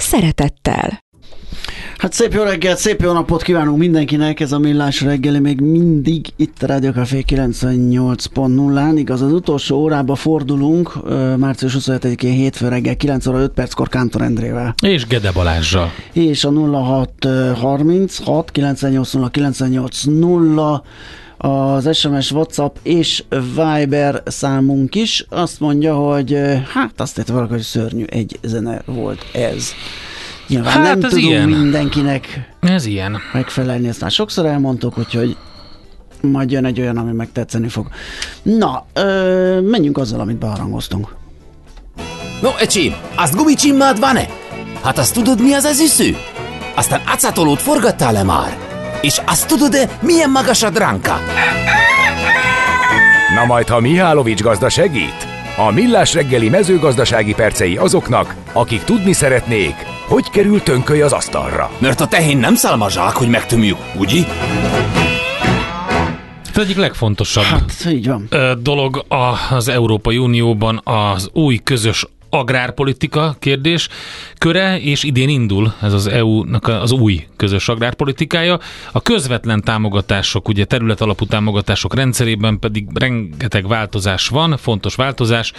szeretettel. Hát szép jó reggelt, szép jó napot kívánunk mindenkinek, ez a Millás reggeli még mindig itt a Café 98.0-án, igaz az utolsó órába fordulunk, március 27-én hétfő reggel 9 óra 5 perckor Kántor Endrével. És Gede Balázsral. És a 0636 980 980 az SMS, WhatsApp és Viber számunk is. Azt mondja, hogy hát azt tett valaki, hogy szörnyű egy zene volt ez. Nyilván hát nem ez tudunk ilyen. mindenkinek ez ilyen. megfelelni, ezt már sokszor elmondtuk, úgyhogy majd jön egy olyan, ami megtetszeni fog. Na, ö, menjünk azzal, amit beharangoztunk. No, ecsi, azt gumicsimmád van-e? Hát azt tudod, mi az az üsző? Aztán acatolót forgattál-e már? És azt tudod-e, milyen magas a dránka? Na majd, ha Mihálovics gazda segít? A Millás reggeli mezőgazdasági percei azoknak, akik tudni szeretnék, hogy kerül tönköly az asztalra? Mert a tehén nem szálmazsák, hogy megtömjük, ugye? Az egyik legfontosabb hát, így van. dolog az Európai Unióban az új közös agrárpolitika kérdés köre, és idén indul ez az EU-nak az új közös agrárpolitikája. A közvetlen támogatások, ugye terület alapú támogatások rendszerében pedig rengeteg változás van, fontos változás.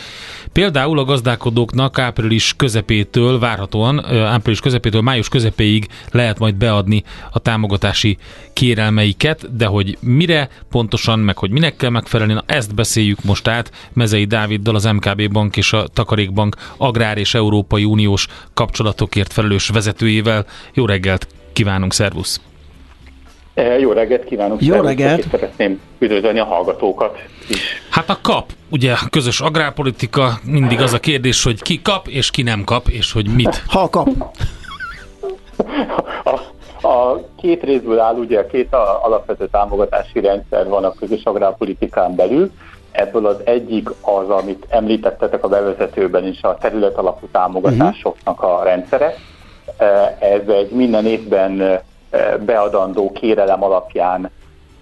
Például a gazdálkodóknak április közepétől, várhatóan április közepétől május közepéig lehet majd beadni a támogatási kérelmeiket, de hogy mire pontosan, meg hogy minek kell megfelelni, na ezt beszéljük most át Mezei Dáviddal, az MKB Bank és a Takarékbank agrár és Európai Uniós kapcsolatokért felelős vezetőjével. Jó reggelt kívánunk, szervusz! E, jó reggelt kívánok! Jó reggelt! Szeretném üdvözölni a hallgatókat is. Hát a kap, ugye a közös agrárpolitika, mindig az a kérdés, hogy ki kap és ki nem kap, és hogy mit. Ha kap! A, a két részből áll, ugye a két alapvető támogatási rendszer van a közös agrárpolitikán belül. Ebből az egyik az, amit említettetek a bevezetőben is, a terület alapú támogatásoknak a rendszere. Ez egy minden évben beadandó kérelem alapján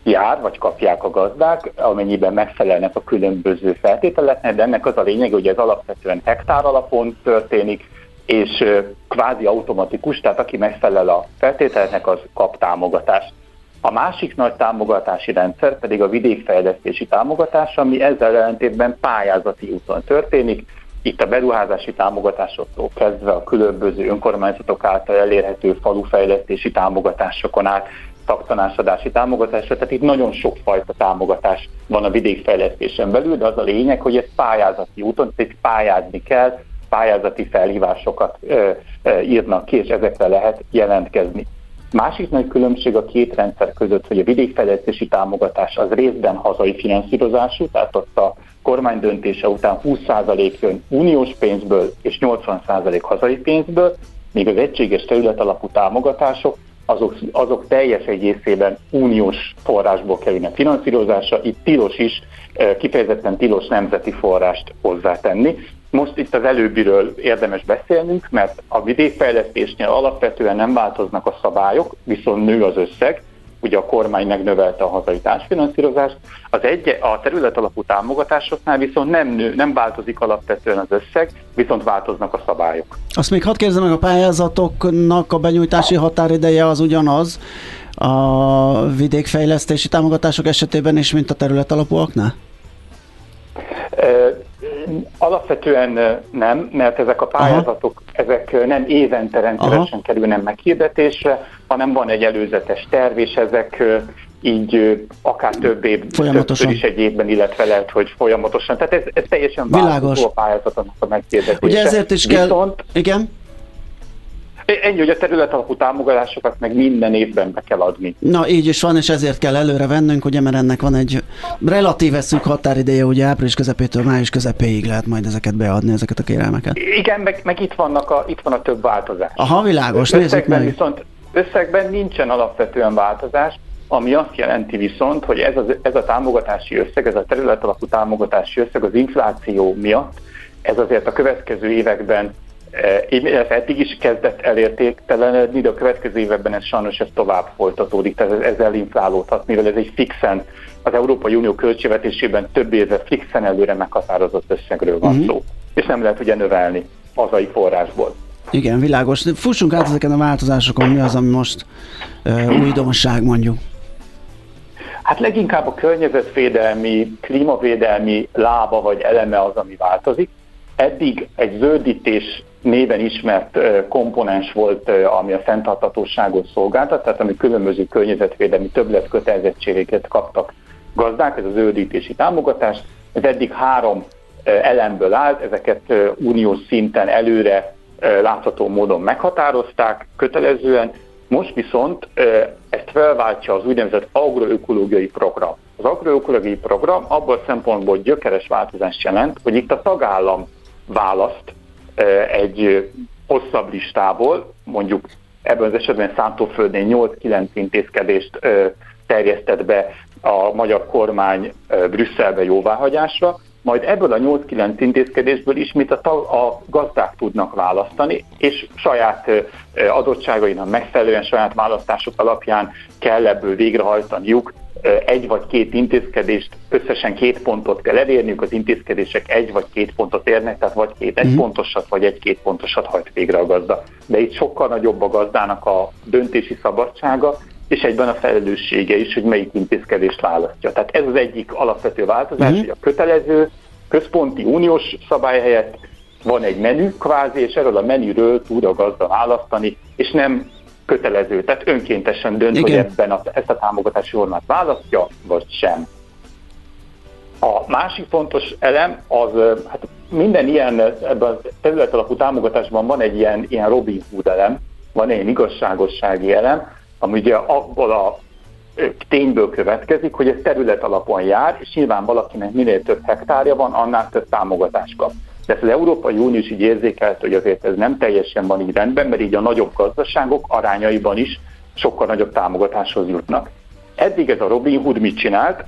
jár, vagy kapják a gazdák, amennyiben megfelelnek a különböző feltételeknek, de ennek az a lényeg, hogy ez alapvetően hektár alapon történik, és kvázi automatikus, tehát aki megfelel a feltételeknek, az kap támogatást. A másik nagy támogatási rendszer pedig a vidékfejlesztési támogatás, ami ezzel ellentétben pályázati úton történik. Itt a beruházási támogatásoktól kezdve a különböző önkormányzatok által elérhető falufejlesztési támogatásokon át szaktanásadási támogatásra, tehát itt nagyon sokfajta támogatás van a vidékfejlesztésen belül, de az a lényeg, hogy ez pályázati úton, tehát pályázni kell, pályázati felhívásokat ö, ö, írnak ki, és ezekre lehet jelentkezni. Másik nagy különbség a két rendszer között, hogy a vidékfejlesztési támogatás az részben hazai finanszírozású, tehát ott a kormány döntése után 20% jön uniós pénzből és 80% hazai pénzből, míg az egységes terület alapú támogatások azok, azok teljes egészében uniós forrásból kerülnek finanszírozásra, itt tilos is, kifejezetten tilos nemzeti forrást hozzátenni. Most itt az előbbiről érdemes beszélnünk, mert a vidékfejlesztésnél alapvetően nem változnak a szabályok, viszont nő az összeg, ugye a kormány megnövelte a hazai társfinanszírozást. Az egy, a terület alapú támogatásoknál viszont nem, nő, nem változik alapvetően az összeg, viszont változnak a szabályok. Azt még hadd kérdezem meg, a pályázatoknak a benyújtási határideje az ugyanaz a vidékfejlesztési támogatások esetében is, mint a terület alapúaknál? Alapvetően nem, mert ezek a pályázatok Aha. ezek nem évente rendszeresen kerülnek meghirdetésre, hanem van egy előzetes terv, és ezek így akár több év, többször is egy évben, illetve lehet, hogy folyamatosan. Tehát ez, ez teljesen változó a pályázatoknak a meghirdetése. Ugye ezért is kell... Viszont, igen? Ennyi, hogy a terület alapú támogatásokat meg minden évben be kell adni. Na így is van, és ezért kell előre vennünk, ugye, mert ennek van egy relatíve szűk határideje, ugye április közepétől május közepéig lehet majd ezeket beadni, ezeket a kérelmeket. Igen, meg, meg itt, vannak a, itt van a több változás. Aha, világos, nézzük meg. Viszont összegben nincsen alapvetően változás, ami azt jelenti viszont, hogy ez, az, ez a támogatási összeg, ez a terület alapú támogatási összeg az infláció miatt, ez azért a következő években ez eddig is kezdett elértéktelenedni, de a következő években ez sajnos ez tovább folytatódik, tehát ez elinflálódhat, mivel ez egy fixen, az Európai Unió költségvetésében több éve fixen előre meghatározott összegről van uh-huh. szó, és nem lehet ugye növelni hazai forrásból. Igen, világos. Fussunk át ezeken a változásokon, mi az, ami most uh, újdonság mondjuk? Hát leginkább a környezetvédelmi, klímavédelmi lába vagy eleme az, ami változik. Eddig egy zöldítés néven ismert komponens volt, ami a fenntartatóságot szolgáltat, tehát ami különböző környezetvédelmi többlet kötelezettségeket kaptak gazdák, ez a zöldítési támogatás. Ez eddig három elemből állt, ezeket uniós szinten előre látható módon meghatározták kötelezően, most viszont ezt felváltja az úgynevezett agroökológiai program. Az agroökológiai program abból a szempontból gyökeres változást jelent, hogy itt a tagállam választ egy hosszabb listából, mondjuk ebben az esetben Szántóföldén 8-9 intézkedést terjesztett be a magyar kormány Brüsszelbe jóváhagyásra, majd ebből a 8-9 intézkedésből ismét a, a gazdák tudnak választani, és saját adottságainak megfelelően, saját választások alapján kell ebből végrehajtaniuk egy vagy két intézkedést, összesen két pontot kell elérniük, az intézkedések egy vagy két pontot érnek, tehát vagy két egy mhm. pontosat, vagy egy-két pontosat hajt végre a gazda. De itt sokkal nagyobb a gazdának a döntési szabadsága, és egyben a felelőssége is, hogy melyik intézkedést választja. Tehát ez az egyik alapvető változás, uh-huh. hogy a kötelező központi uniós szabály helyett van egy menü kvázi, és erről a menüről tud a gazda választani, és nem kötelező, tehát önkéntesen dönt, Igen. hogy ebben a, ezt a támogatási formát választja, vagy sem. A másik fontos elem az, hát minden ilyen, ebben a terület alapú támogatásban van egy ilyen, ilyen Robin Hood elem, van egy igazságossági elem, ami ugye abból a tényből következik, hogy ez terület alapon jár, és nyilván valakinek minél több hektárja van, annál több támogatást kap. De ezt az Európai Unió is így érzékelt, hogy azért ez nem teljesen van így rendben, mert így a nagyobb gazdaságok arányaiban is sokkal nagyobb támogatáshoz jutnak. Eddig ez a Robin Hood mit csinált?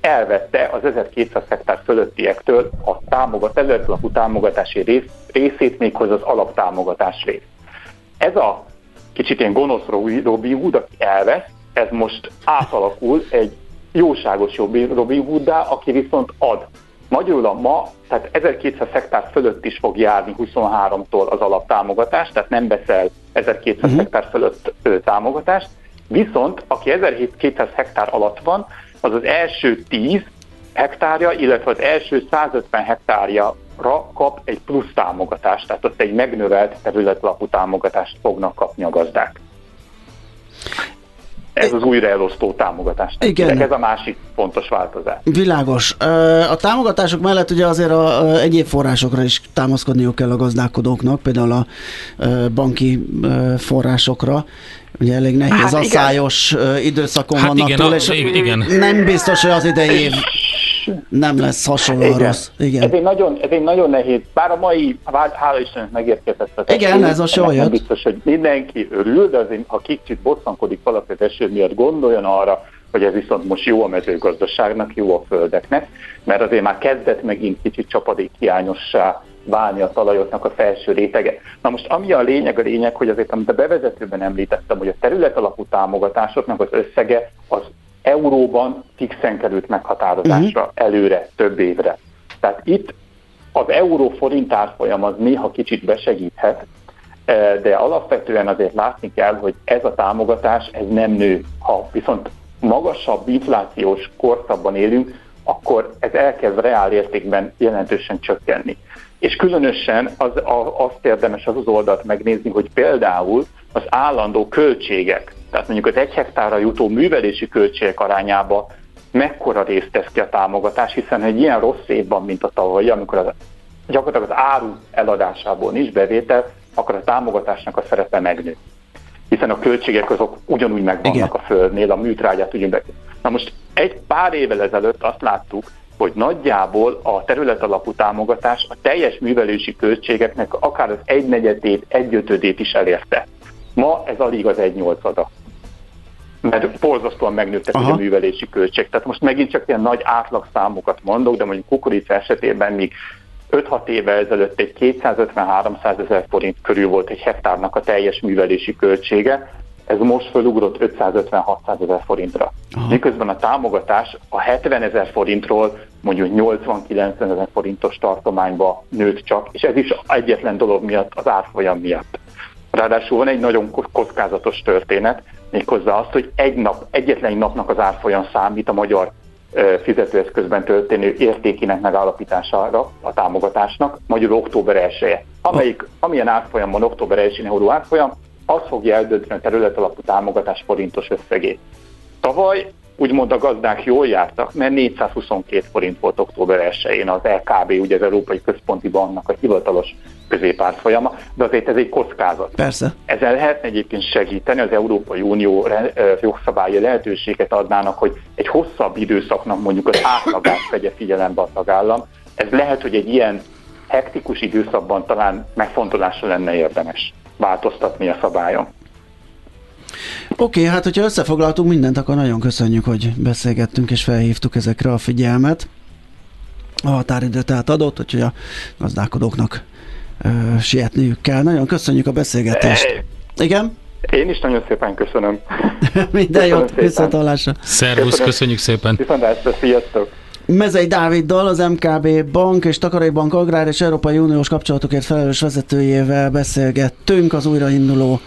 Elvette az 1200 hektár fölöttiektől a támogat, területalapú támogatási rész, részét, méghozzá az alaptámogatás részt. Ez a kicsit ilyen gonosz Robin Hood, aki elvesz, ez most átalakul egy jóságos Robin Hooddá, aki viszont ad. Magyarul a ma, tehát 1200 hektár fölött is fog járni 23-tól az alaptámogatás, tehát nem beszel 1200 uh-huh. hektár fölött ö, támogatást, viszont aki 1200 hektár alatt van, az az első 10 hektárja, illetve az első 150 hektárja kap egy plusz támogatást, tehát ott egy megnövelt területlapú támogatást fognak kapni a gazdák. Ez az újraelosztó támogatás. Igen. Ez a másik fontos változás. Világos. A támogatások mellett ugye azért a egyéb forrásokra is támaszkodniuk kell a gazdálkodóknak, például a banki forrásokra. Ugye elég nehéz hát asszályos igen. időszakon hát vannak igen, túl, és igen. nem biztos, hogy az idei év nem lesz hasonló Igen. rossz. Igen. Ez, egy nagyon, ez egy nagyon nehéz, bár a mai, hála Istennek megérkezett az Igen, eső, ez a jól Nem biztos, hogy mindenki örül, de azért, ha kicsit bosszankodik valaki az eső miatt, gondoljon arra, hogy ez viszont most jó a mezőgazdaságnak, jó a földeknek, mert azért már kezdett megint kicsit csapadék hiányossá válni a talajoknak a felső rétege. Na most ami a lényeg, a lényeg, hogy azért, amit a bevezetőben említettem, hogy a terület alapú támogatásoknak az összege az euróban fixen került meghatározásra uh-huh. előre, több évre. Tehát itt az euró-forint árfolyam az néha kicsit besegíthet, eh, de alapvetően azért látni kell, hogy ez a támogatás ez nem nő. Ha viszont magasabb inflációs korszakban élünk, akkor ez elkezd reál értékben jelentősen csökkenni. És különösen az, a, azt érdemes az az oldalt megnézni, hogy például az állandó költségek, tehát mondjuk az egy hektárra jutó művelési költségek arányába mekkora részt tesz ki a támogatás, hiszen egy ilyen rossz évben, mint a tavalyi, amikor az, gyakorlatilag az áru eladásából nincs bevétel, akkor a támogatásnak a szerepe megnő. Hiszen a költségek azok ugyanúgy megvannak Igen. a földnél, a műtrágyát ugyanúgy meg. Na most egy pár évvel ezelőtt azt láttuk, hogy nagyjából a terület alapú támogatás a teljes művelési költségeknek akár az egynegyedét, egyötödét is elérte. Ma ez alig az egy nyolcada. Mert borzasztóan megnőttek Aha. a művelési költség. Tehát most megint csak ilyen nagy átlagszámokat mondok, de mondjuk kukorica esetében még 5-6 éve ezelőtt egy 250-300 ezer forint körül volt egy hektárnak a teljes művelési költsége, ez most fölugrott 550-600 ezer forintra. Aha. Miközben a támogatás a 70 ezer forintról mondjuk 80-90 ezer forintos tartományba nőtt csak, és ez is egyetlen dolog miatt, az árfolyam miatt. Ráadásul van egy nagyon ko- kockázatos történet, méghozzá azt, hogy egy nap, egyetlen egy napnak az árfolyam számít a magyar fizetőeszközben történő értékének megállapítására a támogatásnak, magyarul október 1 -e. Amelyik, amilyen árfolyam van október 1 euró árfolyam, az fogja eldönteni a terület alapú támogatás forintos összegét. Tavaly úgymond a gazdák jól jártak, mert 422 forint volt október 1-én az LKB, ugye az Európai Központi Banknak a hivatalos középárfolyama, de azért ez egy kockázat. Persze. Ezzel lehetne egyébként segíteni, az Európai Unió jogszabályi lehetőséget adnának, hogy egy hosszabb időszaknak mondjuk az átlagát vegye figyelembe a tagállam. Ez lehet, hogy egy ilyen hektikus időszakban talán megfontolásra lenne érdemes változtatni a szabályon. Oké, okay, hát hogyha összefoglaltunk mindent, akkor nagyon köszönjük, hogy beszélgettünk és felhívtuk ezekre a figyelmet. A határidő tehát adott, úgyhogy a gazdálkodóknak ö, sietniük kell. Nagyon köszönjük a beszélgetést. Igen? Én is nagyon szépen köszönöm. Minden Köszönöm jót, szépen. viszontlátásra. Szervusz, köszönjük szépen. Viszontlátásra, sziasztok! Mezei Dáviddal, az MKB Bank és Takarékbank Agrár és Európai Uniós kapcsolatokért felelős vezetőjével beszélgettünk az újrainduló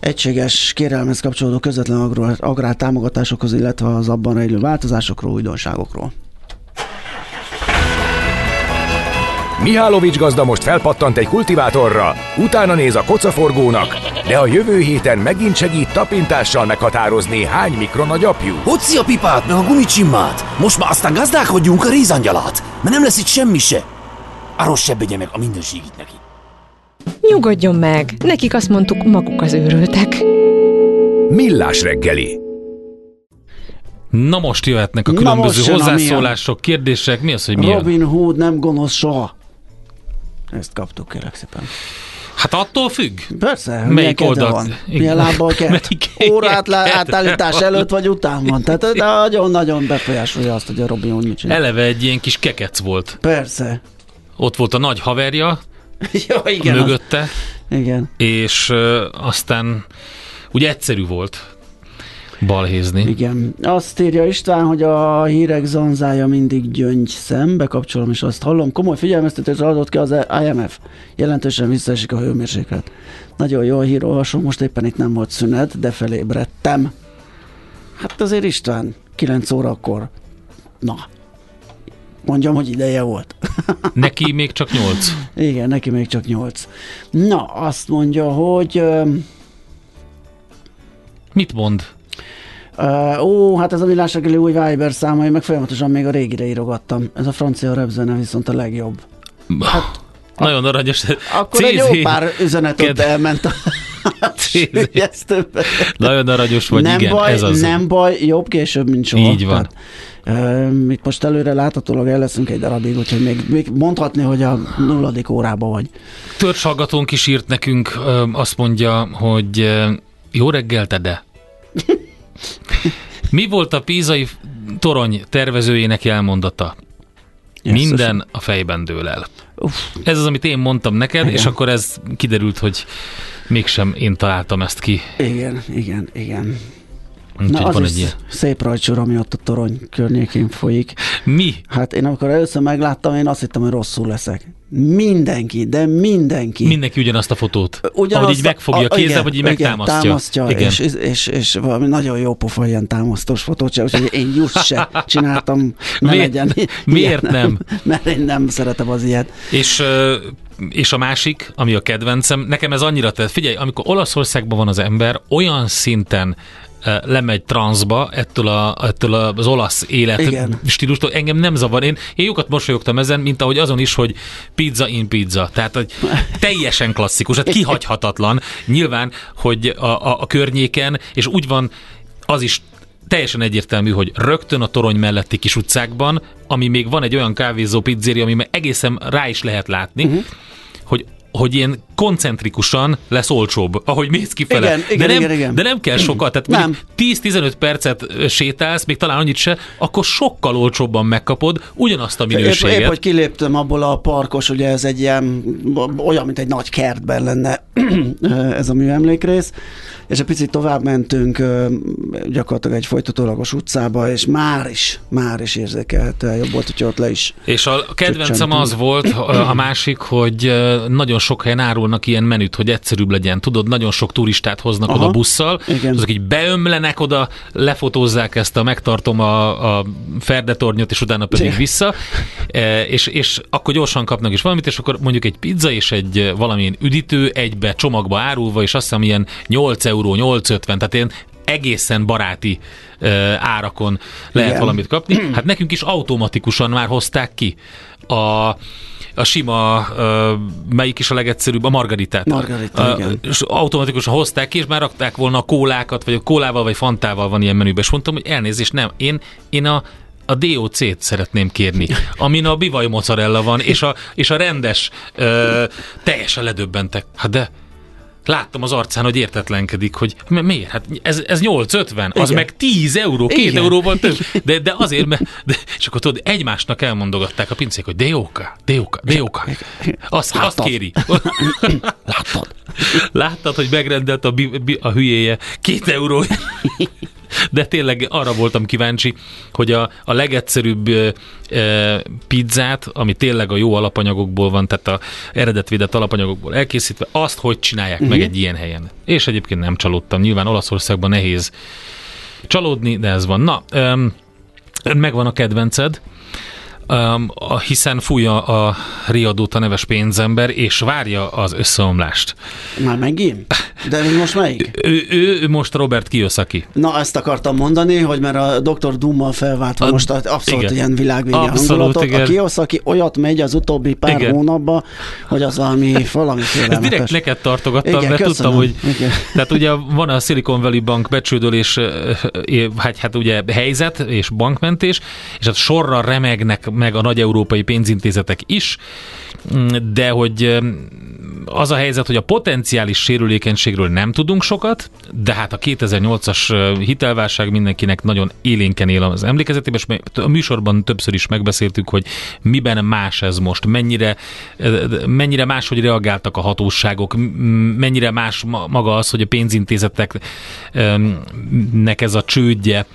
egységes kérelmez kapcsolódó közvetlen agrár, agrár támogatásokhoz, illetve az abban rejlő változásokról, újdonságokról. Mihálovics gazda most felpattant egy kultivátorra, utána néz a kocaforgónak, de a jövő héten megint segít tapintással meghatározni, hány mikron a gyapjú. Hoci a pipát, meg a gumicsimmát! Most már aztán gazdálkodjunk a rézangyalát, mert nem lesz itt semmi se. Arról sebbegye meg a mindenségit neki. Nyugodjon meg, nekik azt mondtuk, maguk az őrültek. Millás reggeli. Na most jöhetnek a Na különböző most hozzászólások, kérdések. Mi az, hogy milyen? Robin Hood nem gonosz soha. Ezt kaptuk, kérlek szépen. Hát attól függ. Persze, Melyik oldalt? van. Milyen lábbal kell. Órát átállítás előtt vagy után van. Tehát nagyon-nagyon befolyásolja azt, hogy a Robin Hood mit csinál. Eleve egy ilyen kis kekec volt. Persze. Ott volt a nagy haverja ja, igen. az- mögötte, Igen. és ö, aztán ugye egyszerű volt balhézni. Igen. Azt írja István, hogy a hírek zanzája mindig gyöngy szem, bekapcsolom és azt hallom. Komoly figyelmeztetésre adott ki az IMF. Jelentősen visszaesik a hőmérséklet. Nagyon jó a hírolvasó, most éppen itt nem volt szünet, de felébredtem. Hát azért István, 9 órakor. Na, mondjam, hogy ideje volt. Neki még csak nyolc. Igen, neki még csak 8. Na, azt mondja, hogy... Mit mond? Uh, ó, hát ez a villás reggeli új Viber száma, én meg folyamatosan még a régire írogattam. Ez a francia repzene viszont a legjobb. Nagyon aranyos. Akkor egy jó pár üzenet ott elment a sülyeztőbe. Nagyon aranyos vagy, nem igen, baj, ez az. nem baj, jobb később, mint soha. Így van. Tehát, uh, itt most előre láthatólag el leszünk egy darabig, úgyhogy még, még mondhatni, hogy a nulladik órába vagy. Törzs hallgatónk is írt nekünk, ö, azt mondja, hogy ö, jó reggel, de. Mi volt a pízai torony tervezőjének elmondata? Minden a fejben dől el. Uff, Ez az, amit én mondtam neked, Igen. és akkor ez kiderült, hogy mégsem én találtam ezt ki. igen, igen, igen. Na, az egy ilyen. szép rajtsor, ami ott a torony környékén folyik. Mi? Hát én amikor először megláttam, én azt hittem, hogy rosszul leszek. Mindenki, de mindenki. Mindenki ugyanazt a fotót. Ugyanazt ahogy így megfogja a, kézzel, igen, vagy így igen, megtámasztja. támasztja igen. És, és, és, valami nagyon jó pofa ilyen támasztós fotót se, úgyhogy én just se csináltam, ne Miért- legyen. miért ilyen, nem? Mert én nem szeretem az ilyet. És, és a másik, ami a kedvencem, nekem ez annyira tett, figyelj, amikor Olaszországban van az ember, olyan szinten lemegy transzba ettől, a, ettől az olasz élet Igen. stílustól. Engem nem zavar. Én, én jókat mosolyogtam ezen, mint ahogy azon is, hogy pizza in pizza. Tehát, hogy teljesen klasszikus, hát kihagyhatatlan. Nyilván, hogy a, a, a környéken, és úgy van az is teljesen egyértelmű, hogy rögtön a torony melletti kis utcákban, ami még van egy olyan kávézó pizzéria, ami már egészen rá is lehet látni, uh-huh. hogy hogy ilyen koncentrikusan lesz olcsóbb, ahogy mész kifele. Igen, igen, de, nem, igen, igen. de nem kell sokat, tehát Nem. mondjuk 10-15 percet sétálsz, még talán annyit se, akkor sokkal olcsóbban megkapod ugyanazt a Épp, minőséget. épp, hogy kiléptem abból a parkos, ugye ez egy ilyen, olyan, mint egy nagy kertben lenne ez a műemlékrész, és egy picit tovább mentünk gyakorlatilag egy folytatólagos utcába, és már is, már is érzékelhetően jobb volt, hogy ott le is. És a kedvencem az volt, a másik, hogy nagyon sok helyen árulnak ilyen menüt, hogy egyszerűbb legyen. Tudod, nagyon sok turistát hoznak Aha. oda busszal, Igen. azok így beömlenek oda, lefotózzák ezt a, megtartom a, a ferdetornyot, és utána pedig Igen. vissza, E, és, és akkor gyorsan kapnak is valamit, és akkor mondjuk egy pizza és egy valamilyen üdítő egybe csomagba árulva, és azt hiszem ilyen 8 euró, 8,50, tehát ilyen egészen baráti ö, árakon lehet Igen. valamit kapni. Hát nekünk is automatikusan már hozták ki a a sima, ö, melyik is a legegyszerűbb, a margaritát. Margarita, igen. És automatikusan hozták ki, és már rakták volna a kólákat, vagy a kólával, vagy fantával van ilyen menüben, és mondtam, hogy elnézést, nem, én, én a a DOC-t szeretném kérni, amin a bivaj mozzarella van, és a, és a rendes, ö, teljesen ledöbbentek. Hát de láttam az arcán, hogy értetlenkedik, hogy mi- miért? Hát ez, ez 8,50, az Igen. meg 10 euró, 2 Igen. euróban több. De, de azért, mert, de, és akkor tudod, egymásnak elmondogatták a pincék, hogy Deóka, Deóka, Deóka. Azt, azt kéri. Láttad? Láttad, hogy megrendelt a, bi, bi, a hülyéje két euró. De tényleg arra voltam kíváncsi, hogy a, a legegyszerűbb ö, ö, pizzát, ami tényleg a jó alapanyagokból van, tehát a eredetvédett alapanyagokból elkészítve, azt hogy csinálják uh-huh. meg egy ilyen helyen. És egyébként nem csalódtam. Nyilván Olaszországban nehéz csalódni, de ez van. Na, öm, megvan a kedvenced, Um, a, hiszen fújja a riadóta neves pénzember, és várja az összeomlást. Már megint? De még most melyik? Ő, ő, ő most Robert Kiyosaki. Na, ezt akartam mondani, hogy mert a Dr. Dummal felváltva A- most a- abszolút igen. ilyen világvége Abszolút, hangulatot. igen. A Kiyosaki olyat megy az utóbbi pár Igen. hónapban, hogy az valami, valami Ezt direkt neked tartogattam, Igen, mert köszönöm. tudtam, hogy Igen. tehát ugye van a Silicon Valley Bank becsődölés, hát, hát ugye helyzet és bankmentés, és hát sorra remegnek meg a nagy európai pénzintézetek is, de hogy az a helyzet, hogy a potenciális sérülékenységről nem tudunk sokat, de hát a 2008-as eh, hitelválság mindenkinek nagyon élénken él az emlékezetében, és a műsorban többször is megbeszéltük, hogy miben más ez most, mennyire, mennyire máshogy reagáltak a hatóságok, mennyire más ma- maga az, hogy a pénzintézeteknek ez a csődje,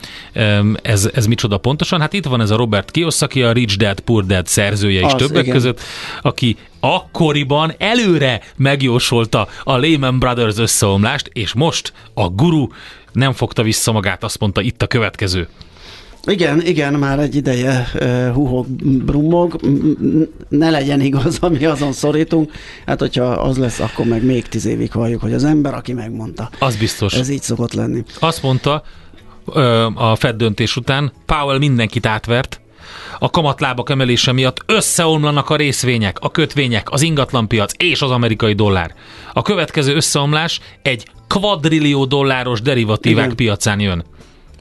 ez, ez micsoda pontosan. Hát itt van ez a Robert Kiyosaki, a Rich Dad Poor Dad szerzője is Az, többek igen. között, aki akkoriban előre megjósolta a Lehman Brothers összeomlást, és most a guru nem fogta vissza magát, azt mondta itt a következő. Igen, igen, már egy ideje uh, huhog, brummog, ne legyen igaz, ami azon szorítunk. Hát, hogyha az lesz, akkor meg még tíz évig halljuk, hogy az ember, aki megmondta. Az biztos. Ez így szokott lenni. Azt mondta ö, a Fed döntés után, Powell mindenkit átvert, a kamatlábak emelése miatt összeomlanak a részvények, a kötvények, az ingatlanpiac és az amerikai dollár. A következő összeomlás egy kvadrillió dolláros derivatívák Igen. piacán jön.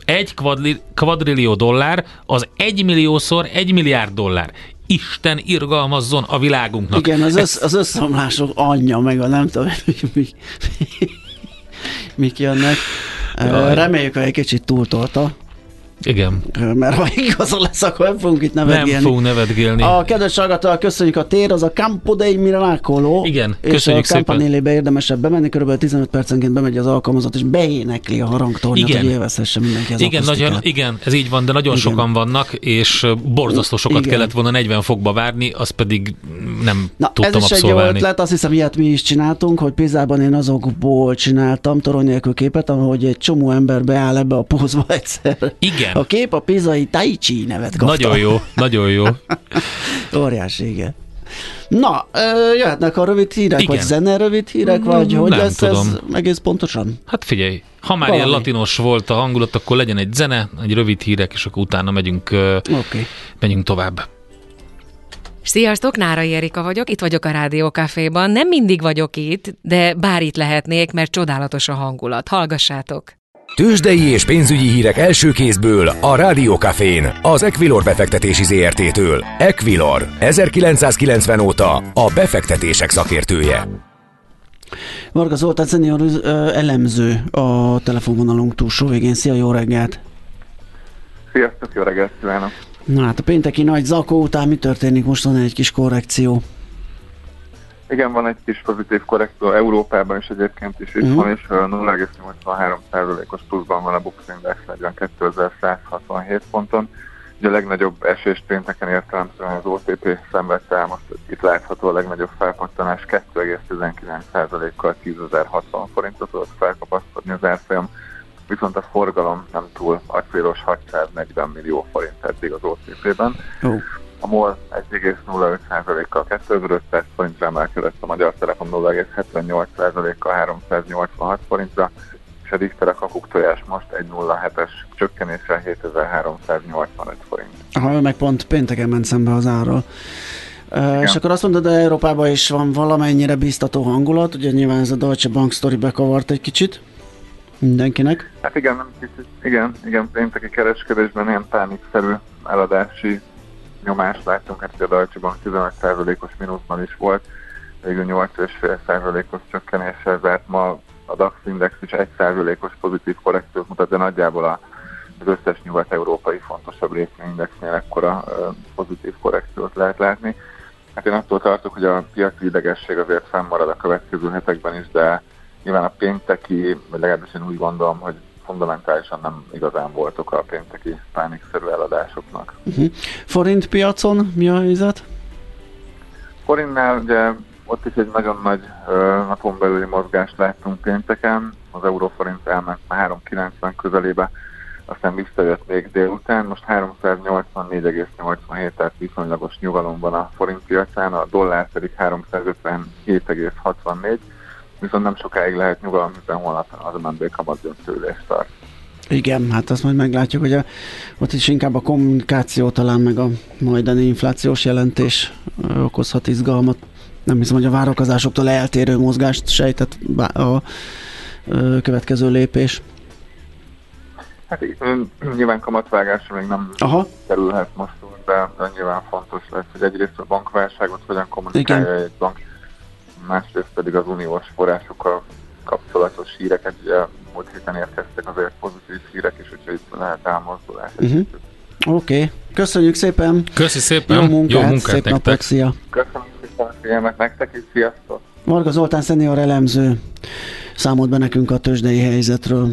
Egy kvadli, kvadrillió dollár az egy milliószor egy milliárd dollár. Isten irgalmazzon a világunknak. Igen, az, össz, az összeomlások anyja, meg a nem tudom, hogy mi, mik jönnek. Reméljük, hogy egy kicsit túltolta, Igen. mert ha igaza lesz, akkor nem fogunk itt Nem nevetgélni. fogunk nevetgélni. A kedves hallgatóval köszönjük a tér, az a Campo dei Miracolo. Igen, és köszönjük a szépen. Campanélébe érdemesebb bemenni, kb. 15 percenként bemegy az alkalmazott, és beénekli a harangtornyot, Igen. hogy élvezhesse mindenki az Igen, akusztikát. nagyon, igen, ez így van, de nagyon Igen. sokan vannak, és borzasztó sokat Igen. kellett volna 40 fokba várni, azt pedig nem Na, tudtam ez is egy jó abszolválni. ötlet, azt hiszem, ilyet mi is csináltunk, hogy Pizában én azokból csináltam torony nélkül képet, ahogy egy csomó ember beáll ebbe a pózba egyszer. Igen. A kép a pizai Tai Chi nevet kapta. Nagyon jó, nagyon jó. Óriási, igen. Na, jöhetnek a rövid hírek, Igen. vagy zene rövid hírek, vagy hogy nem lesz tudom. ez egész pontosan? Hát figyelj, Ha már Valami. ilyen latinos volt a hangulat, akkor legyen egy zene, egy rövid hírek, és akkor utána megyünk, okay. megyünk tovább. Sziasztok, Nárai Erika vagyok, itt vagyok a Rádió Caféban. Nem mindig vagyok itt, de bár itt lehetnék, mert csodálatos a hangulat. Hallgassátok! Tőzsdei és pénzügyi hírek első kézből a Cafén, az Equilor befektetési ZRT-től. Equilor, 1990 óta a befektetések szakértője. Varga Zoltán szenior elemző a telefonvonalunk túlsó végén. Szia, jó reggelt! Sziasztok, jó reggelt kívánok! Na hát a pénteki nagy zakó után mi történik? Most van egy kis korrekció. Igen, van egy kis pozitív korrekció Európában is egyébként is uh-huh. van, és 0,83%-os pluszban van a Bux Index 42.167 ponton. Ugye a legnagyobb esés pénteken értelemszerűen az OTP szenvedte el, most itt látható a legnagyobb felpattanás 2,19%-kal 10.060 forintot tudott felkapaszkodni az árfolyam viszont a forgalom nem túl acélos 640 millió forint eddig az OTP-ben. Oh. A MOL 1,05%-kal 2500 forintra emelkedett, a Magyar Telekom 0,78%-kal 386 forintra, és a Richter a kakuk tojás most 1,07-es csökkenéssel 7385 forint. Aha, meg pont pénteken ment szembe az árral. Uh, és akkor azt mondod, hogy Európában is van valamennyire biztató hangulat, ugye nyilván ez a Deutsche Bank sztori bekavart egy kicsit mindenkinek. Hát igen, nem kicsit, igen, igen, pénteki kereskedésben ilyen pánikszerű eladási nyomást láttunk, hát a Deutsche Bank 15%-os mínuszban is volt, végül 8,5%-os csökkenéssel zárt ma a DAX Index is 1%-os pozitív korrekciót mutat, de nagyjából a, az összes nyugat-európai fontosabb részvényindexnél ekkora pozitív korrekciót lehet látni. Hát én attól tartok, hogy a piaci idegesség azért fennmarad a következő hetekben is, de Nyilván a pénteki, vagy legalábbis én úgy gondolom, hogy fundamentálisan nem igazán voltak a pénteki pánikszerű eladásoknak. Uh-huh. Forint piacon mi a helyzet? Forintnál ugye ott is egy nagyon nagy uh, napon belüli mozgást láttunk pénteken, az euróforint elment 390 közelébe, aztán visszajött még délután, most 384,87, tehát viszonylagos nyugalom van a forint piacán, a dollár pedig 357,64, viszont nem sokáig lehet nyugalom, hiszen holnap az MNB kamat döntőülést tart. Igen, hát azt majd meglátjuk, hogy a, ott is inkább a kommunikáció talán meg a majdani inflációs jelentés okozhat izgalmat. Nem hiszem, hogy a várakozásoktól eltérő mozgást sejtett a következő lépés. Hát nyilván kamatvágásra még nem Aha. kerülhet most, de, de nyilván fontos lesz, hogy egyrészt a bankválságot hogyan kommunikálja Igen. egy bank, másrészt pedig az uniós forrásokkal kapcsolatos híreket, ugye múlt héten érkeztek azért pozitív hírek is, úgyhogy itt lehet elmozdulás. Uh-huh. Oké, okay. köszönjük szépen! Köszi szépen! Jó munkát, Jó munkát szép nektek. napot, szia! Köszönjük szépen a figyelmet nektek is, sziasztok! Marga Zoltán szenior elemző számolt be nekünk a tőzsdei helyzetről.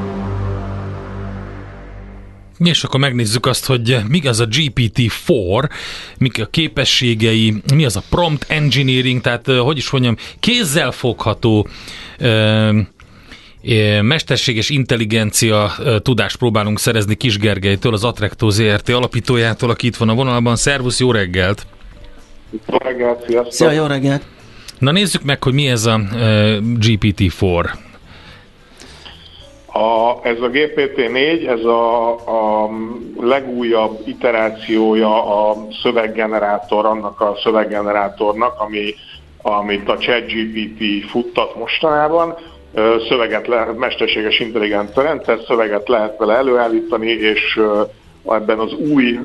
És akkor megnézzük azt, hogy mi az a GPT-4, mik a képességei, mi az a prompt engineering, tehát hogy is mondjam, kézzel fogható mesterséges intelligencia tudást próbálunk szerezni Kis Gergelytől, az Atrektó ZRT alapítójától, aki itt van a vonalban. Szervusz, jó reggelt! Jó reggelt, sziasztok! Szia, jó reggelt! Na nézzük meg, hogy mi ez a GPT-4. A, ez a GPT-4, ez a, a legújabb iterációja a szöveggenerátor, annak a szöveggenerátornak, ami, amit a ChatGPT futtat mostanában. Szöveget lehet, mesterséges intelligencia rendszer, szöveget lehet vele előállítani, és ebben az új,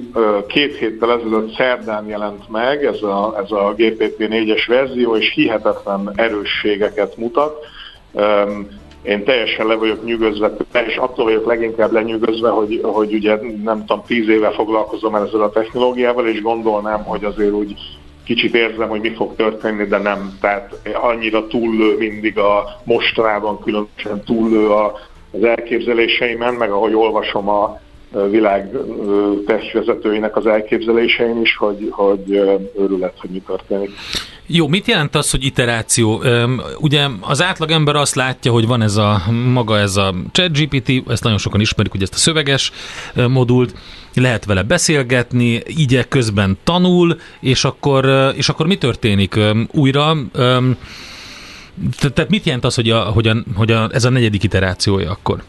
két héttel ezelőtt szerdán jelent meg ez a, ez a GPT-4-es verzió, és hihetetlen erősségeket mutat én teljesen le vagyok nyűgözve, és attól vagyok leginkább lenyűgözve, hogy, hogy ugye nem tudom, tíz éve foglalkozom ezzel a technológiával, és gondolnám, hogy azért úgy kicsit érzem, hogy mi fog történni, de nem. Tehát annyira túllő mindig a mostanában különösen túllő a az elképzeléseimen, meg ahogy olvasom a világ testvezetőinek az elképzelésein is, hogy, hogy őrület, hogy mi történik. Jó, mit jelent az, hogy iteráció? Ugye az átlagember azt látja, hogy van ez a maga ez a ChatGPT, ezt nagyon sokan ismerik, hogy ezt a szöveges modult, lehet vele beszélgetni, így közben tanul, és akkor, és akkor mi történik? Újra tehát mit jelent az, hogy, a, hogy, a, hogy a, ez a negyedik iterációja akkor?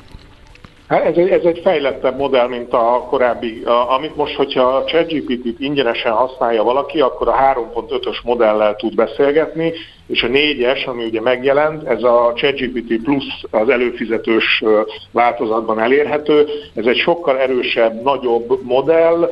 Hát ez egy, ez egy fejlettebb modell, mint a korábbi, a, amit most, hogyha a ChatGPT-t ingyenesen használja valaki, akkor a 3.5-ös modellel tud beszélgetni, és a 4-es, ami ugye megjelent, ez a ChatGPT Plus az előfizetős változatban elérhető, ez egy sokkal erősebb, nagyobb modell,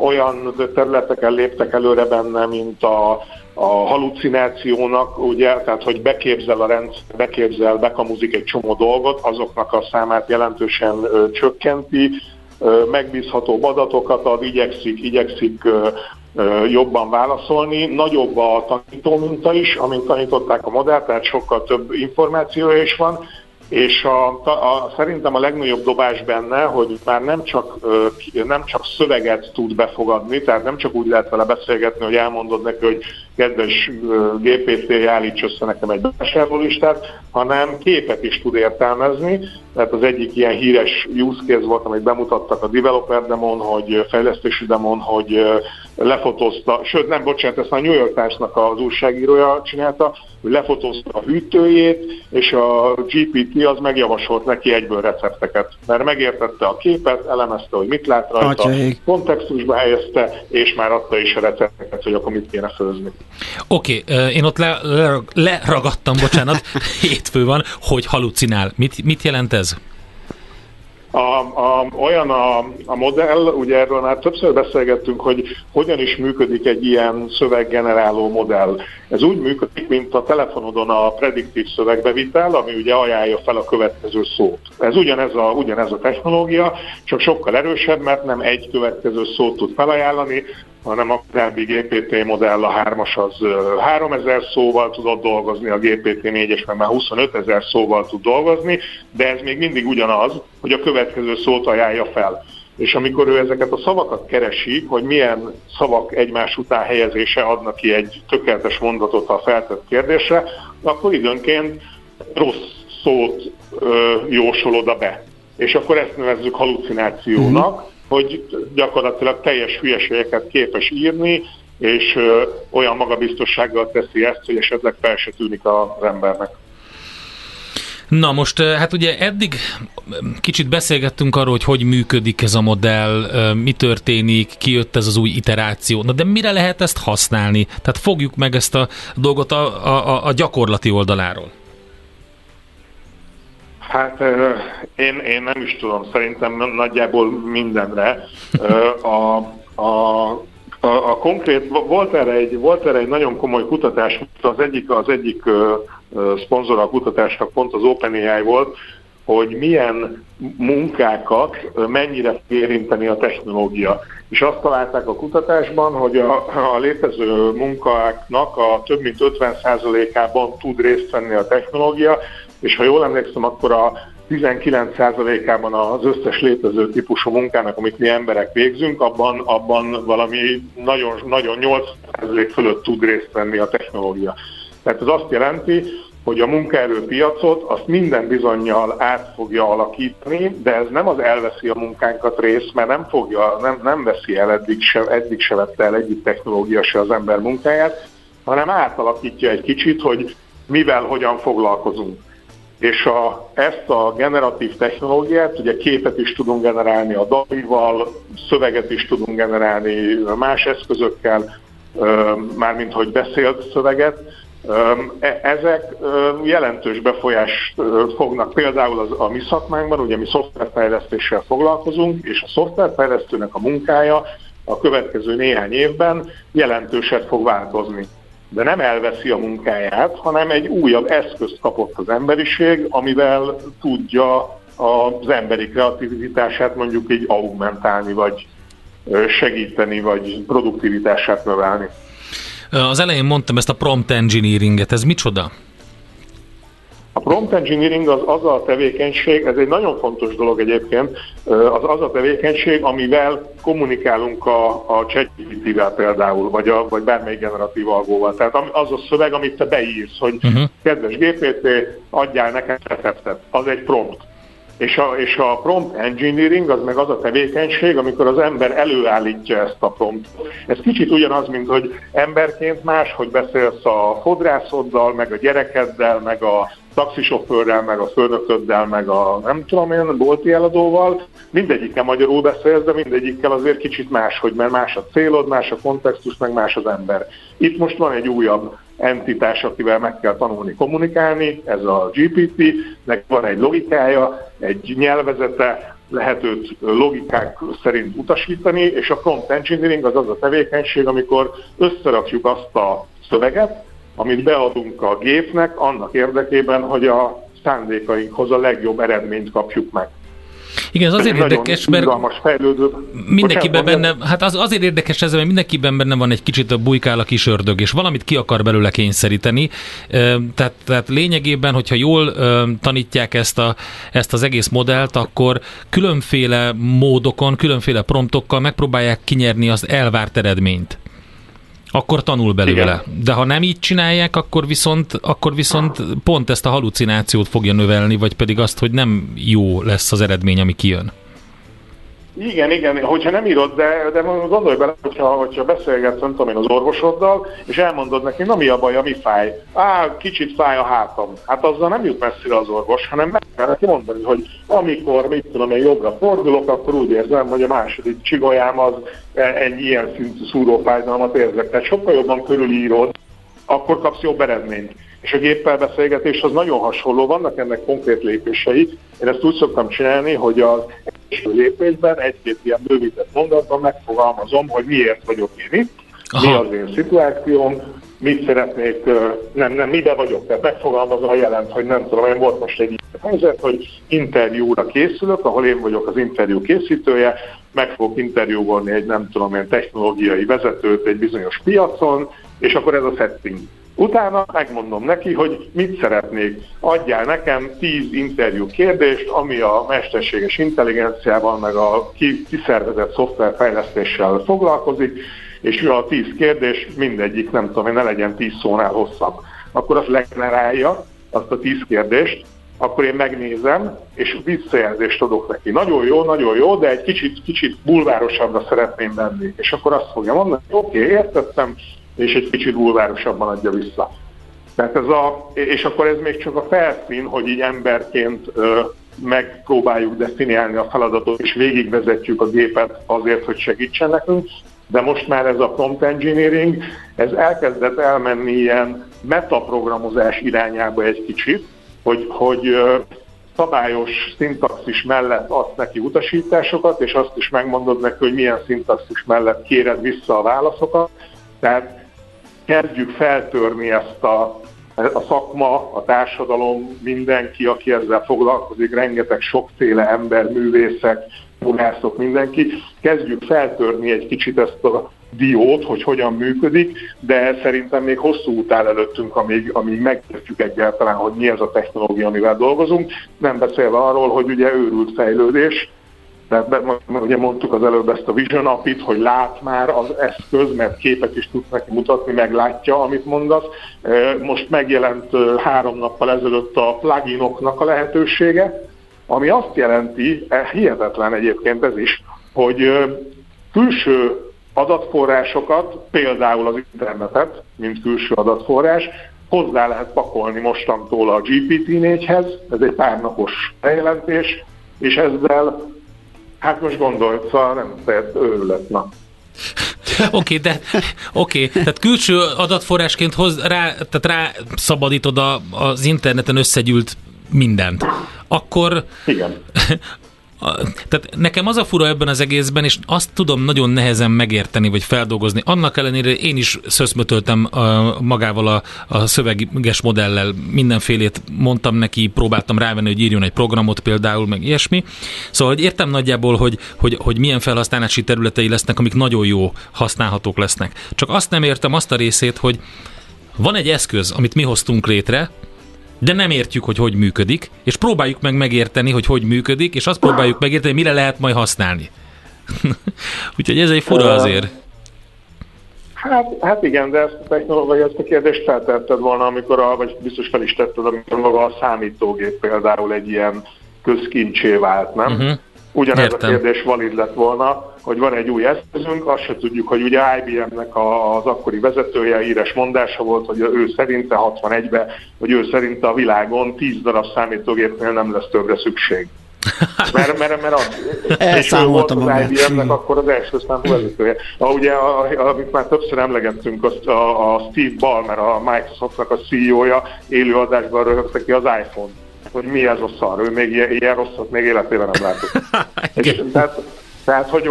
olyan területeken léptek előre benne, mint a a halucinációnak, ugye, tehát hogy beképzel a rendszer, beképzel, bekamuzik egy csomó dolgot, azoknak a számát jelentősen ö, csökkenti, ö, megbízható adatokat ad, igyekszik, igyekszik ö, jobban válaszolni. Nagyobb a tanító minta is, amint tanították a modellt, tehát sokkal több információja is van, és a, a, szerintem a legnagyobb dobás benne, hogy már nem csak, nem csak szöveget tud befogadni, tehát nem csak úgy lehet vele beszélgetni, hogy elmondod neki, hogy kedves GPT, állíts össze nekem egy vásárlólistát, hanem képet is tud értelmezni. Tehát az egyik ilyen híres use case volt, amit bemutattak a developer demon, hogy fejlesztési demon, hogy lefotózta, sőt nem, bocsánat, ezt a New York Times-nak az újságírója csinálta, hogy lefotózta a hűtőjét, és a GPT az megjavasolt neki egyből recepteket, mert megértette a képet, elemezte, hogy mit lát rajta, Atyaik. kontextusba helyezte, és már adta is a recepteket, hogy akkor mit kéne főzni. Oké, okay, én ott le, le, leragadtam, bocsánat, hétfő van, hogy halucinál. Mit, mit jelent ez? A, a, olyan a, a modell, ugye erről már többször beszélgettünk, hogy hogyan is működik egy ilyen szöveggeneráló modell. Ez úgy működik, mint a telefonodon a prediktív szövegbevitel, ami ugye ajánlja fel a következő szót. Ez ugyanez a, ugyanez a technológia, csak sokkal erősebb, mert nem egy következő szót tud felajánlani, hanem a korábbi GPT modell a 3-as az 3000 szóval tudott dolgozni, a GPT 4-es meg már 25 ezer szóval tud dolgozni, de ez még mindig ugyanaz, hogy a következő szót ajánlja fel. És amikor ő ezeket a szavakat keresi, hogy milyen szavak egymás után helyezése adnak ki egy tökéletes mondatot a feltett kérdésre, akkor időnként rossz szót ö, jósol oda be. És akkor ezt nevezzük halucinációnak, mm-hmm hogy gyakorlatilag teljes hülyeségeket képes írni, és olyan magabiztossággal teszi ezt, hogy esetleg fel se tűnik az embernek. Na most, hát ugye eddig kicsit beszélgettünk arról, hogy hogy működik ez a modell, mi történik, kijött ez az új iteráció. Na de mire lehet ezt használni? Tehát fogjuk meg ezt a dolgot a, a, a gyakorlati oldaláról. Hát én, én nem is tudom, szerintem nagyjából mindenre. A, a, a, a konkrét, volt erre, egy, volt erre egy nagyon komoly kutatás, az egyik, az egyik szponzora a kutatásnak pont az OpenAI volt, hogy milyen munkákat mennyire érinteni a technológia. És azt találták a kutatásban, hogy a, a létező munkáknak a több mint 50%-ában tud részt venni a technológia, és ha jól emlékszem, akkor a 19%-ában az összes létező típusú munkának, amit mi emberek végzünk, abban, abban valami nagyon, nagyon 8% fölött tud részt venni a technológia. Tehát ez azt jelenti, hogy a munkaerőpiacot azt minden bizonyal át fogja alakítani, de ez nem az elveszi a munkánkat rész, mert nem, fogja, nem, nem veszi el, eddig se, eddig se vette el egyik technológia se az ember munkáját, hanem átalakítja egy kicsit, hogy mivel, hogyan foglalkozunk és a, ezt a generatív technológiát, ugye képet is tudunk generálni a DALI-val, szöveget is tudunk generálni más eszközökkel, mármint hogy beszélt szöveget, e, ezek jelentős befolyást fognak például az, a mi szakmánkban, ugye mi szoftverfejlesztéssel foglalkozunk, és a szoftverfejlesztőnek a munkája a következő néhány évben jelentőset fog változni de nem elveszi a munkáját, hanem egy újabb eszközt kapott az emberiség, amivel tudja az emberi kreativitását mondjuk így augmentálni, vagy segíteni, vagy produktivitását növelni. Az elején mondtam ezt a prompt engineeringet, ez micsoda? A prompt engineering az az a tevékenység, ez egy nagyon fontos dolog egyébként, az az a tevékenység, amivel kommunikálunk a, a ChatGPT-vel például, vagy, a, vagy bármelyik generatív algóval. Tehát az a szöveg, amit te beírsz, hogy uh-huh. kedves GPT, adjál nekem receptet. Az egy prompt. És a, és a prompt engineering az meg az a tevékenység, amikor az ember előállítja ezt a promptot. Ez kicsit ugyanaz, mint hogy emberként más, hogy beszélsz a fodrászoddal, meg a gyerekeddel, meg a taxisofőrrel, meg a főnököddel, meg a nem tudom én, bolti eladóval, mindegyikkel magyarul beszélsz, de mindegyikkel azért kicsit hogy mert más a célod, más a kontextus, meg más az ember. Itt most van egy újabb entitás, akivel meg kell tanulni kommunikálni, ez a GPT, nek van egy logikája, egy nyelvezete, lehet őt logikák szerint utasítani, és a prompt engineering az az a tevékenység, amikor összerakjuk azt a szöveget, amit beadunk a gépnek annak érdekében, hogy a szándékainkhoz a legjobb eredményt kapjuk meg. Igen, ez azért Ez érdekes, mert fejlődő. mindenkiben benne, hát az azért érdekes ez, mert mindenkiben benne van egy kicsit a bujkál a kis ördög, és valamit ki akar belőle kényszeríteni. Tehát, tehát lényegében, hogyha jól tanítják ezt, a, ezt az egész modellt, akkor különféle módokon, különféle promptokkal megpróbálják kinyerni az elvárt eredményt akkor tanul belőle. Igen. De ha nem így csinálják, akkor viszont, akkor viszont pont ezt a halucinációt fogja növelni, vagy pedig azt, hogy nem jó lesz az eredmény, ami kijön. Igen, igen, hogyha nem írod, de, de gondolj bele, hogyha, hogyha beszélgetsz, nem tudom én, az orvosoddal, és elmondod neki, na mi a baj, mi fáj? Á, kicsit fáj a hátam. Hát azzal nem jut messzire az orvos, hanem meg kell neki mondani, hogy amikor, mit tudom én, jobbra fordulok, akkor úgy érzem, hogy a második csigolyám az egy ilyen szintű szúrófájdalmat érzek. Tehát sokkal jobban körülírod, akkor kapsz jobb eredményt. És a géppel beszélgetés az nagyon hasonló, vannak ennek konkrét lépései. Én ezt úgy szoktam csinálni, hogy az első lépésben egy-két ilyen bővített mondatban megfogalmazom, hogy miért vagyok én itt, Aha. mi az én szituációm, mit szeretnék, nem, nem, mibe vagyok, tehát megfogalmazom a jelent, hogy nem tudom, én volt most egy helyzet, hogy interjúra készülök, ahol én vagyok az interjú készítője, meg fogok interjúvolni egy nem tudom, én technológiai vezetőt egy bizonyos piacon, és akkor ez a setting. Utána megmondom neki, hogy mit szeretnék. Adjál nekem 10 interjú kérdést, ami a mesterséges intelligenciával, meg a kiszervezett szoftverfejlesztéssel foglalkozik, és a 10 kérdés mindegyik, nem tudom, ne legyen 10 szónál hosszabb. Akkor azt legenerálja, azt a 10 kérdést, akkor én megnézem, és visszajelzést adok neki. Nagyon jó, nagyon jó, de egy kicsit, kicsit bulvárosabbra szeretném venni. És akkor azt fogja mondani, oké, okay, értettem, és egy kicsit bulvárosabban adja vissza. Tehát ez a, és akkor ez még csak a felszín, hogy így emberként ö, megpróbáljuk definiálni a feladatot, és végigvezetjük a gépet azért, hogy segítsen nekünk, de most már ez a prompt engineering, ez elkezdett elmenni ilyen metaprogramozás irányába egy kicsit, hogy, hogy szabályos szintaxis mellett adsz neki utasításokat, és azt is megmondod neki, hogy milyen szintaxis mellett kéred vissza a válaszokat. Tehát kezdjük feltörni ezt a, a szakma, a társadalom, mindenki, aki ezzel foglalkozik, rengeteg sokféle ember, művészek, jogászok, mindenki, kezdjük feltörni egy kicsit ezt a diót, hogy hogyan működik, de szerintem még hosszú út áll előttünk, amíg, amíg megértjük egyáltalán, hogy mi ez a technológia, amivel dolgozunk. Nem beszélve arról, hogy ugye őrült fejlődés, tehát ugye mondtuk az előbb ezt a Vision Apit, hogy lát már az eszköz, mert képet is tudsz neki mutatni, meg látja, amit mondasz. Most megjelent három nappal ezelőtt a pluginoknak a lehetősége, ami azt jelenti, e, hihetetlen egyébként ez is, hogy külső adatforrásokat, például az internetet, mint külső adatforrás, hozzá lehet pakolni mostantól a GPT-4-hez, ez egy párnapos bejelentés, és ezzel, hát most gondolj, szóval nem tehet őrület, na. Oké, okay, de oké, okay, tehát külső adatforrásként hoz, rá, tehát rá szabadítod a, az interneten összegyűlt mindent. Akkor Igen. tehát nekem az a fura ebben az egészben, és azt tudom nagyon nehezen megérteni, vagy feldolgozni. Annak ellenére én is szöszmötöltem magával a, a szöveges modellel, mindenfélét mondtam neki, próbáltam rávenni, hogy írjon egy programot például, meg ilyesmi. Szóval, hogy értem nagyjából, hogy, hogy, hogy milyen felhasználási területei lesznek, amik nagyon jó használhatók lesznek. Csak azt nem értem azt a részét, hogy van egy eszköz, amit mi hoztunk létre, de nem értjük, hogy hogy működik, és próbáljuk meg megérteni, hogy hogy működik, és azt próbáljuk megérteni, mire lehet majd használni. Úgyhogy ez egy fura azért. Hát, hát igen, de ezt a technológia, ezt a kérdést feltetted volna, amikor, a, vagy biztos fel is tetted, amikor maga a számítógép például egy ilyen közkincsé vált, nem? Uh-huh. Ugyanez Értem. a kérdés valid lett volna, hogy van egy új eszközünk, azt se tudjuk, hogy ugye IBM-nek az akkori vezetője híres mondása volt, hogy ő szerinte 61-ben, hogy ő szerinte a világon 10 darab számítógépnél nem lesz többre szükség. Mert, mert, mert az, és ő volt az IBM-nek akkor az első számú vezetője. A, ugye, a, a, amit már többször emlegettünk, az, a, a Steve Ballmer, a Microsoftnak a CEO-ja élőadásban röhögte ki az iPhone hogy mi ez a szar, ő még ilyen, ilyen rosszat még életében nem látott. és, tehát, tehát, hogy,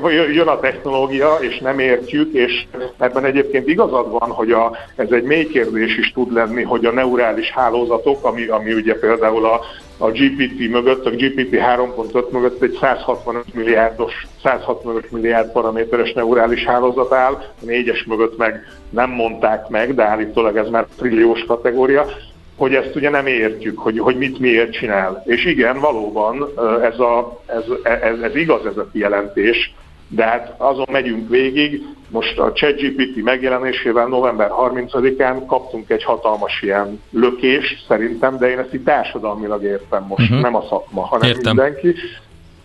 hogy jön a technológia, és nem értjük, és ebben egyébként igazad van, hogy a, ez egy mély kérdés is tud lenni, hogy a neurális hálózatok, ami, ami ugye például a, a GPT mögött, a GPT 3.5 mögött egy 165 milliárdos, 165 milliárd paraméteres neurális hálózat áll, a négyes mögött meg nem mondták meg, de állítólag ez már trilliós kategória, hogy ezt ugye nem értjük, hogy, hogy mit miért csinál. És igen, valóban ez, a, ez, ez, ez igaz ez a kijelentés, de hát azon megyünk végig. Most a ChatGPT megjelenésével november 30-án kaptunk egy hatalmas ilyen lökést szerintem, de én ezt itt társadalmilag értem most, uh-huh. nem a szakma, hanem értem. mindenki.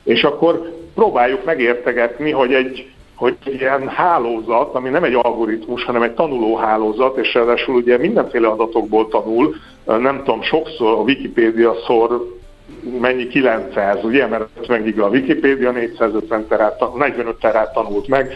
És akkor próbáljuk megértegetni, hogy egy hogy ilyen hálózat, ami nem egy algoritmus, hanem egy tanuló hálózat, és ráadásul ugye mindenféle adatokból tanul, nem tudom, sokszor a Wikipédia szor mennyi 900, ugye, mert 50 giga a Wikipédia, 450 terát, 45 terát tanult meg,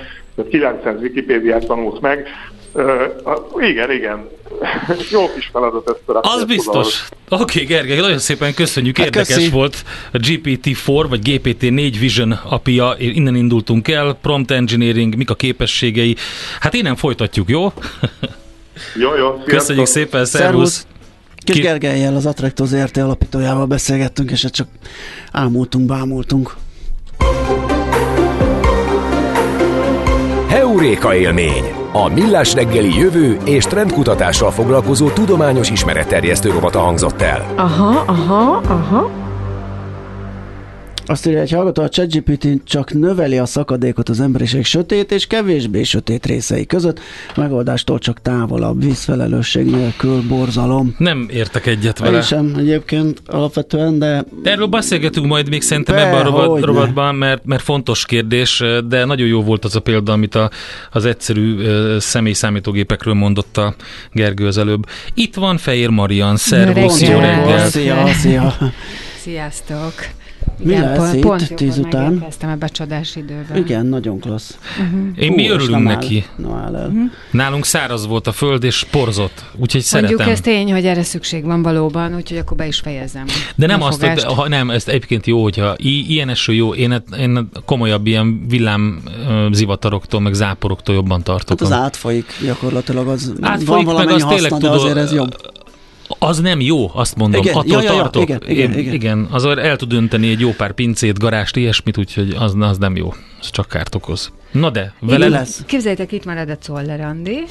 tehát 900 Wikipédiát tanult meg, Uh, igen, igen. Jó kis feladat ezt a Az biztos. Oké, okay, Gergely, nagyon szépen köszönjük. Hát Érdekes köszi. volt a GPT-4 vagy GPT-4 Vision apja. Innen indultunk el. Prompt Engineering, mik a képességei. Hát innen folytatjuk, jó? Jó, jó. Sziasztok. Köszönjük szépen, szervusz. Kis Ki... Gergelyel, az Attracto ZRT alapítójával beszélgettünk, és csak ámultunk, bámultunk. Heuréka élmény a Millás reggeli jövő és trendkutatással foglalkozó tudományos ismeretterjesztő rovata hangzott el. Aha, aha, aha. Azt írja egy hallgató, a ChatGPT csak növeli a szakadékot az emberiség sötét és kevésbé sötét részei között, megoldástól csak távolabb, vízfelelősség nélkül, borzalom. Nem értek egyet vele. Én sem egyébként alapvetően, de... Erről beszélgetünk majd még szerintem Be, ebben a rovat, rovatban, mert, mert fontos kérdés, de nagyon jó volt az a példa, amit a, az egyszerű személy számítógépekről mondott a Gergő az előbb. Itt van Fehér Marian, szervusz, jó reggel! Szia, szia! Sziasztok! Mi Igen, lesz pont, pont tíz után? Megérkeztem ebbe a csodás időben. Igen, nagyon klassz. Uh-huh. Én Hú, mi örülünk neki. Áll el. Uh-huh. Nálunk száraz volt a föld, és porzott, úgyhogy szeretem. Mondjuk ez tény, hogy erre szükség van valóban, úgyhogy akkor be is fejezem. De nem azt, hogy, ha nem, ez egyébként jó, hogyha i- ilyen eső jó, én, én komolyabb ilyen villám zivataroktól, meg záporoktól jobban tartok. Hát az átfolyik gyakorlatilag, az átfolyik, van meg az tényleg tudod, azért ez jobb az nem jó, azt mondom, igen, attól ja, ja, tartok. Igen, igen, igen. igen, az el tud önteni egy jó pár pincét, garást, ilyesmit, úgyhogy az, az nem jó. Ez csak kárt okoz. Na de, vele lesz. Képzeljétek, itt marad a Czoller Andi.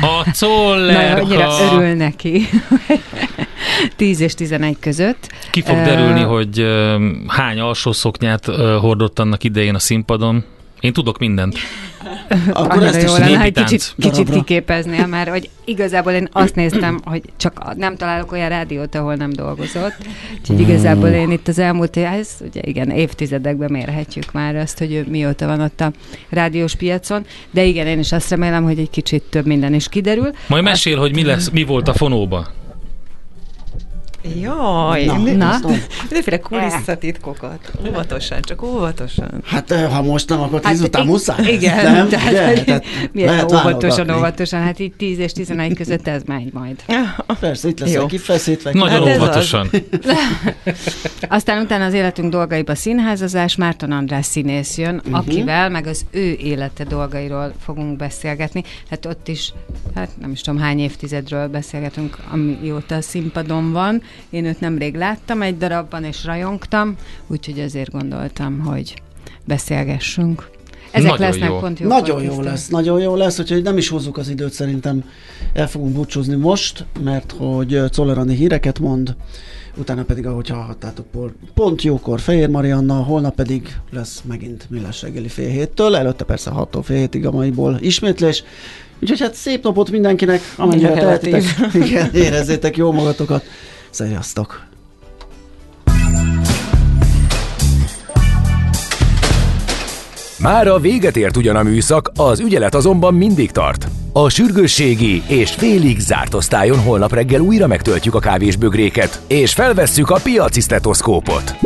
A Czoller! Na, annyira örül neki. 10 és 11 között. Ki fog derülni, uh, hogy uh, hány alsó szoknyát uh, hordott annak idején a színpadon? Én tudok mindent. Akkor ezt jó lenne, hogy kicsit, kicsit kiképeznél, mert hogy igazából én azt néztem, hogy csak nem találok olyan rádiót, ahol nem dolgozott. Úgyhogy igazából én itt az elmúlt, ez ugye igen, évtizedekben mérhetjük már azt, hogy mióta van ott a rádiós piacon, de igen, én is azt remélem, hogy egy kicsit több minden is kiderül. Majd mesél, azt, hogy mi, lesz, mi volt a fonóba. Jaj, na, na. mindenféle kulisszatitkokat. Óvatosan, csak óvatosan. Hát ha most nem, akkor tíz hát, után muszáj. Igen, nem? tehát, Ugye? tehát milyen óvatosan, óvatosan, hát itt 10 és 11 között ez megy majd. Persze, itt leszek kifeszítve. Nagyon hát óvatosan. Aztán utána az életünk dolgaiba színházazás, Márton András színész jön, uh-huh. akivel meg az ő élete dolgairól fogunk beszélgetni. Hát ott is, hát nem is tudom hány évtizedről beszélgetünk, amióta a színpadon van, én őt nemrég láttam egy darabban, és rajongtam, úgyhogy azért gondoltam, hogy beszélgessünk. Ezek nagyon lesznek jó. pont jó. Nagyon jó lesz, nagyon jó lesz, úgyhogy nem is hozzuk az időt, szerintem el fogunk búcsúzni most, mert hogy Czolerani híreket mond, utána pedig, ahogy hallhattátok, pont jókor Fehér Marianna, holnap pedig lesz megint Millás reggeli fél héttől, előtte persze 6-tól fél hétig a maiból ismétlés, úgyhogy hát szép napot mindenkinek, amennyire tehetitek, igen, érezzétek jó magatokat, sziasztok! Már a véget ért ugyan a műszak, az ügyelet azonban mindig tart. A sürgősségi és félig zárt osztályon holnap reggel újra megtöltjük a kávésbögréket, és felvesszük a piaci stetoszkópot.